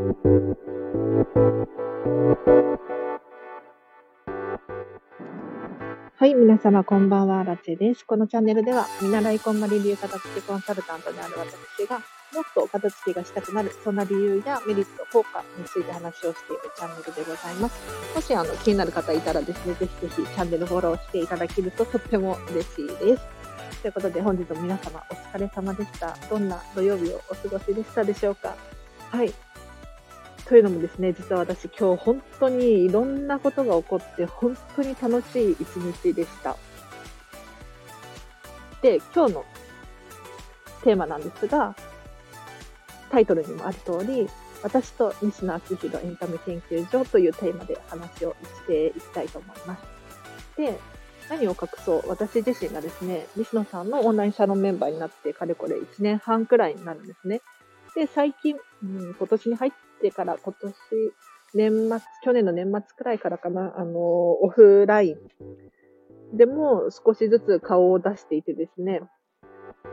はい、皆様こんばんは、ラチェです。このチャンネルでは、見習いこんまり流片付けコンサルタントである私が、もっと片付けがしたくなる、そんな理由やメリット、効果について話をしているチャンネルでございます。もしあの気になる方いたらですね、ぜひぜひチャンネルフォローしていただけるととっても嬉しいです。ということで本日も皆様お疲れ様でした。どんな土曜日をお過ごしでしたでしょうかはい。というのもですね、実は私今日本当にいろんなことが起こって本当に楽しい一日でした。で、今日のテーマなんですが、タイトルにもある通り、私と西野昭弘エンタメ研究所というテーマで話をしていきたいと思います。で、何を隠そう、私自身がですね、西野さんのオンラインサロンメンバーになってかれこれ1年半くらいになるんですね。で、最近、うん、今年に入ってから、今年、年末、去年の年末くらいからかな、あの、オフラインでも少しずつ顔を出していてですね、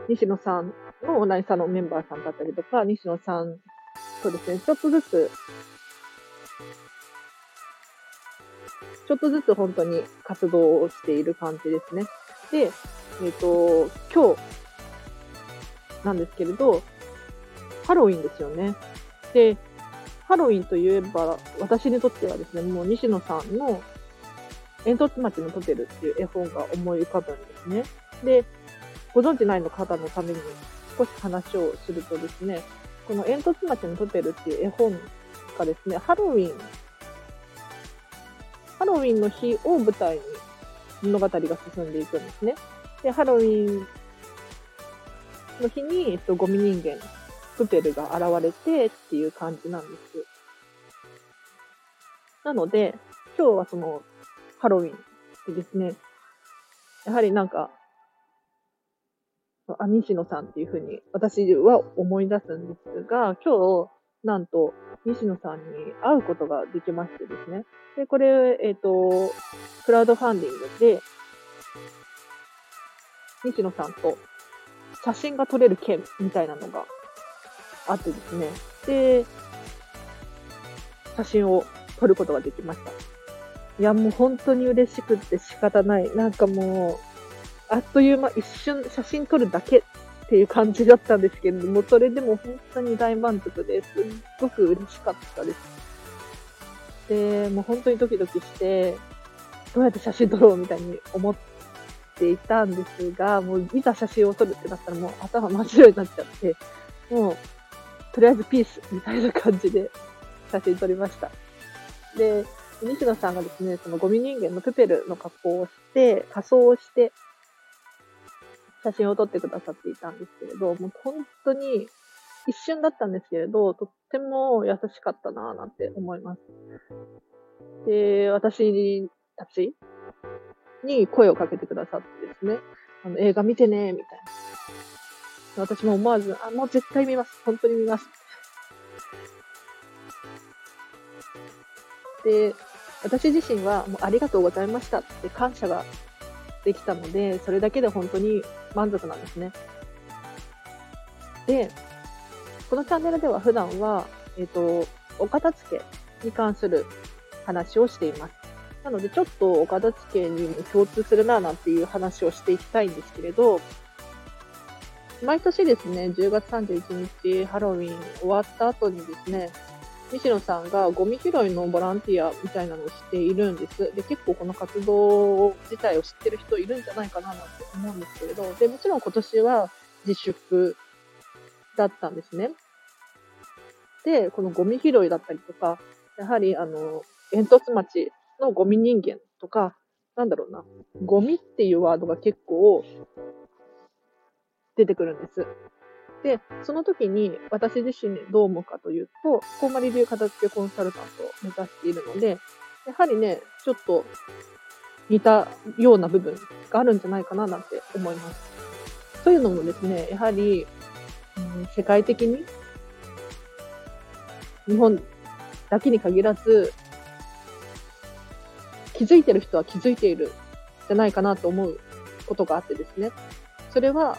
西野さんのオンラインサロンメンバーさんだったりとか、西野さんとですね、ちょっとずつ、ちょっとずつ本当に活動をしている感じですね。で、えっ、ー、と、今日なんですけれど、ハロウィンですよね。で、ハロウィンといえば、私にとってはですね、もう西野さんの煙突町のトテルっていう絵本が思い浮かぶんですね。で、ご存知ないの方のために少し話をするとですね、この煙突町のトテルっていう絵本がですね、ハロウィン、ハロウィンの日を舞台に物語が進んでいくんですね。で、ハロウィンの日に、えっと、ゴミ人間プペルが現れてっていう感じなんです。なので、今日はそのハロウィンでですね、やはりなんか、あ、西野さんっていうふうに私は思い出すんですが、今日、なんと、西野さんに会うことができましてですね。で、これ、えっ、ー、と、クラウドファンディングで、西野さんと写真が撮れる件みたいなのがあってですね。で、写真を撮ることができました。いや、もう本当に嬉しくって仕方ない。なんかもう、あっという間、一瞬写真撮るだけっていう感じだったんですけれども、それでも本当に大満足ですっごく嬉しかったです。で、もう本当にドキドキして、どうやって写真撮ろうみたいに思っていたんですが、もういざ写真を撮るってなったらもう頭真っ白になっちゃって、もうとりあえずピースみたいな感じで写真撮りました。で、西野さんがですね、そのゴミ人間のプペルの格好をして、仮装をして、写真を撮ってくださっていたんですけれど、もう本当に一瞬だったんですけれど、とっても優しかったなぁなんて思います。で、私たちに声をかけてくださってですね、あの映画見てね、みたいな。私も思わず、あ、もう絶対見ます。本当に見ます。で、私自身はもうありがとうございましたって感謝ができたので、それだけで本当に満足なんですね。で、このチャンネルでは普段は、えっ、ー、と、お片付けに関する話をしています。なので、ちょっとお片付けにも共通するな、なんていう話をしていきたいんですけれど、毎年ですね、10月31日ハロウィン終わった後にですね、西野さんがゴミ拾いのボランティアみたいなのをしているんです。で、結構この活動自体を知ってる人いるんじゃないかななんて思うんですけれど、で、もちろん今年は自粛だったんですね。で、このゴミ拾いだったりとか、やはりあの、煙突町のゴミ人間とか、なんだろうな、ゴミっていうワードが結構出てくるんです。で、その時に私自身どう思うかというと、こんまり流片付けコンサルタントを目指しているので、やはりね、ちょっと似たような部分があるんじゃないかななんて思います。というのもですね、やはり、うん、世界的に日本だけに限らず、気づいてる人は気づいているじゃないかなと思うことがあってですね。それは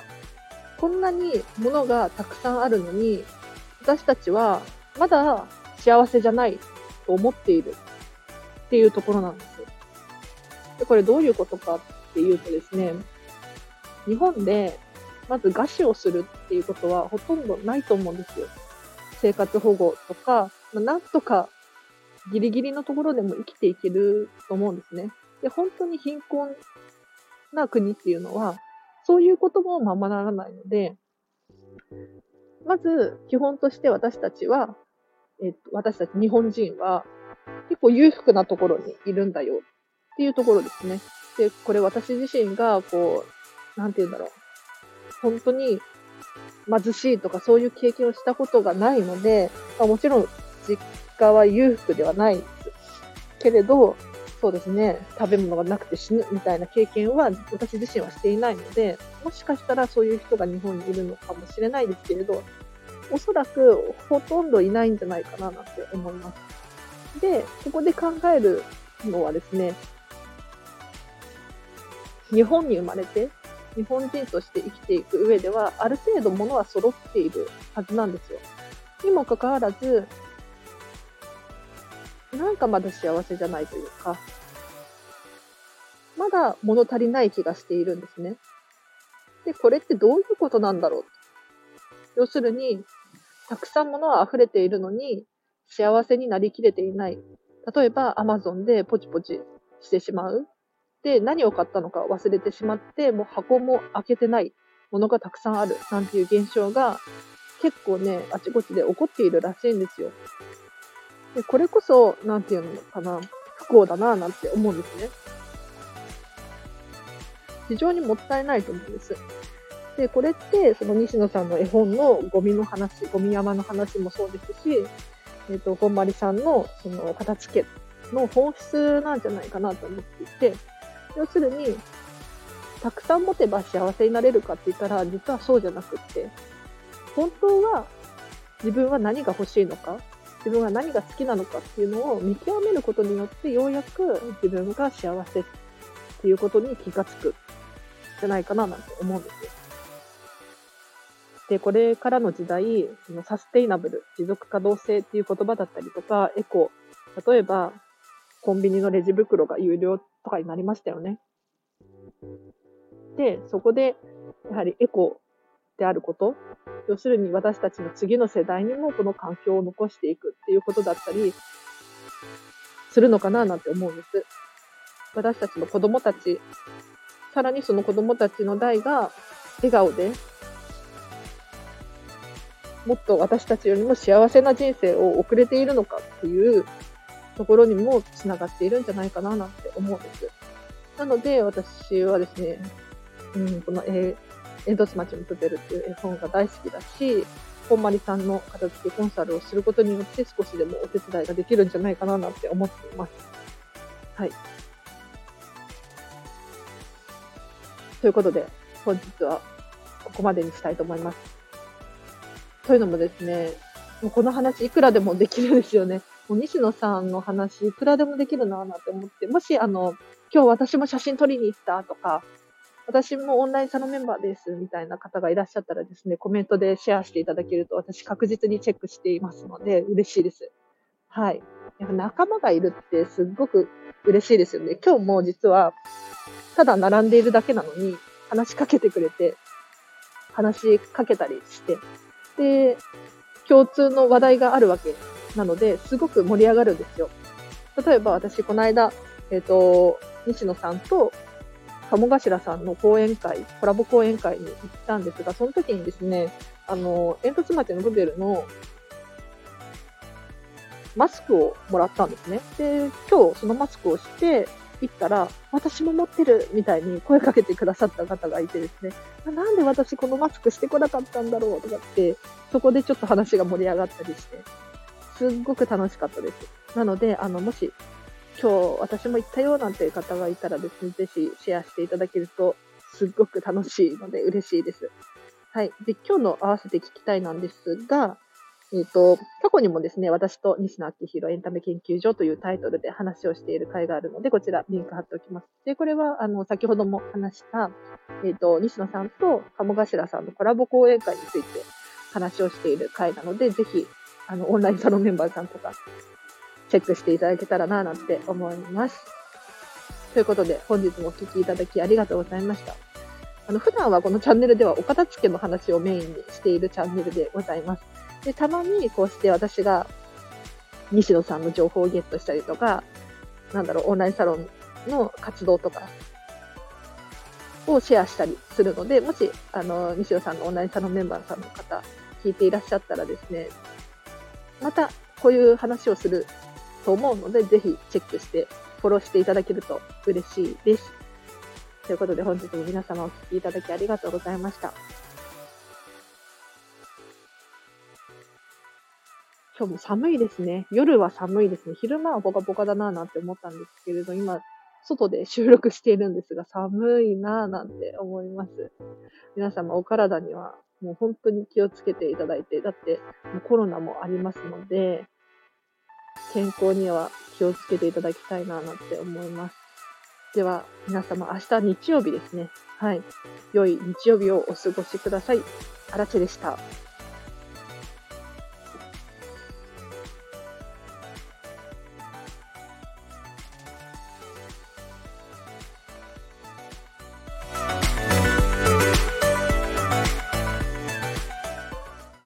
こんなに物がたくさんあるのに、私たちはまだ幸せじゃないと思っているっていうところなんです。で、これどういうことかっていうとですね、日本でまず餓死をするっていうことはほとんどないと思うんですよ。生活保護とか、まあ、なんとかギリギリのところでも生きていけると思うんですね。で、本当に貧困な国っていうのは、そういうこともままならないので、まず基本として私たちは、えっと、私たち日本人は結構裕福なところにいるんだよっていうところですね。で、これ私自身がこう、なんて言うんだろう。本当に貧しいとかそういう経験をしたことがないので、まあ、もちろん実家は裕福ではない。けれど、そうですね、食べ物がなくて死ぬみたいな経験は私自身はしていないので、もしかしたらそういう人が日本にいるのかもしれないですけれど、おそらくほとんどいないんじゃないかななんて思います。で、ここで考えるのはですね、日本に生まれて日本人として生きていく上では、ある程度物は揃っているはずなんですよ。にもかかわらず、なんかまだ幸せじゃないというか、まだ物足りない気がしているんですね。で、これってどういうことなんだろう要するに、たくさん物は溢れているのに、幸せになりきれていない。例えば、アマゾンでポチポチしてしまう。で、何を買ったのか忘れてしまって、もう箱も開けてないものがたくさんあるなんていう現象が結構ね、あちこちで起こっているらしいんですよ。で、これこそ、なんていうのかな、不幸だななんて思うんですね。非常にもったいないと思うんです。で、これって、その西野さんの絵本のゴミの話、ゴミ山の話もそうですし、えっ、ー、と、こんまりさんのその形家の本質なんじゃないかなと思っていて、要するに、たくさん持てば幸せになれるかって言ったら、実はそうじゃなくって、本当は自分は何が欲しいのか、自分が何が好きなのかっていうのを見極めることによって、ようやく自分が幸せっていうことに気がつく、じゃないかななんて思うんですよ。で、これからの時代、そのサステイナブル、持続可動性っていう言葉だったりとか、エコ、例えば、コンビニのレジ袋が有料とかになりましたよね。で、そこで、やはりエコであること、要するに私たちの次の世代にもこの環境を残していくっていうことだったり、するのかななんて思うんです。私たちの子供たち、さらにその子供たちの代が笑顔で、もっと私たちよりも幸せな人生を送れているのかっていうところにもつながっているんじゃないかななんて思うんです。なので、私はですね、うん、この、えー、煙突町のプペルっていう絵本が大好きだし、こんまりさんの片付けコンサルをすることによって少しでもお手伝いができるんじゃないかななんて思っています。はい。ということで、本日はここまでにしたいと思います。というのもですね、もうこの話いくらでもできるんですよね。もう西野さんの話、いくらでもできるなぁなんて思って、もし、あの、今日私も写真撮りに行ったとか、私もオンラインサロンメンバーですみたいな方がいらっしゃったらですね、コメントでシェアしていただけると私確実にチェックしていますので、嬉しいです。はい。やっぱ仲間がいるってすっごく嬉しいですよね。今日も実は、ただ並んでいるだけなのに、話しかけてくれて、話しかけたりして、で、共通の話題があるわけなので、すごく盛り上がるんですよ。例えば私、この間、えっ、ー、と、西野さんと鴨頭さんの講演会、コラボ講演会に行ったんですが、その時にですね、あの、煙突町のブベルのマスクをもらったんですね。で、今日そのマスクをして行ったら、私も持ってるみたいに声かけてくださった方がいてですね、なんで私このマスクしてこなかったんだろうとかって、そこでちょっと話が盛り上がったりして、すっごく楽しかったです。なので、あの、もし、今日私も行ったよなんていう方がいたらですね、ぜひシェアしていただけると、すっごく楽しいので嬉しいです。はい。で、今日の合わせて聞きたいなんですが、えっ、ー、と、過去にもですね、私と西野昭弘エンタメ研究所というタイトルで話をしている回があるので、こちらリンク貼っておきます。で、これは、あの、先ほども話した、えっ、ー、と、西野さんと鴨頭さんのコラボ講演会について話をしている回なので、ぜひあの、オンラインサロンメンバーさんとか、チェックしていただけたらな、なんて思います。ということで、本日もお聴きいただきありがとうございました。あの、普段はこのチャンネルではお片付けの話をメインにしているチャンネルでございます。で、たまにこうして私が西野さんの情報をゲットしたりとか、なんだろう、オンラインサロンの活動とかをシェアしたりするので、もし、あの、西野さんのオンラインサロンメンバーさんの方、聞いていらっしゃったらですね、またこういう話をすると思うので、ぜひチェックしてフォローしていただけると嬉しいです。ということで本日も皆様お聴きいただきありがとうございました。今日も寒いですね。夜は寒いですね。昼間はポカポカだなぁなんて思ったんですけれど、今、外で収録しているんですが、寒いなぁなんて思います。皆様お体にはもう本当に気をつけていただいて、だってもうコロナもありますので、健康には気をつけていただきたいななんて思います。では、皆様明日日曜日ですね。はい。良い日曜日をお過ごしください。あらちでした。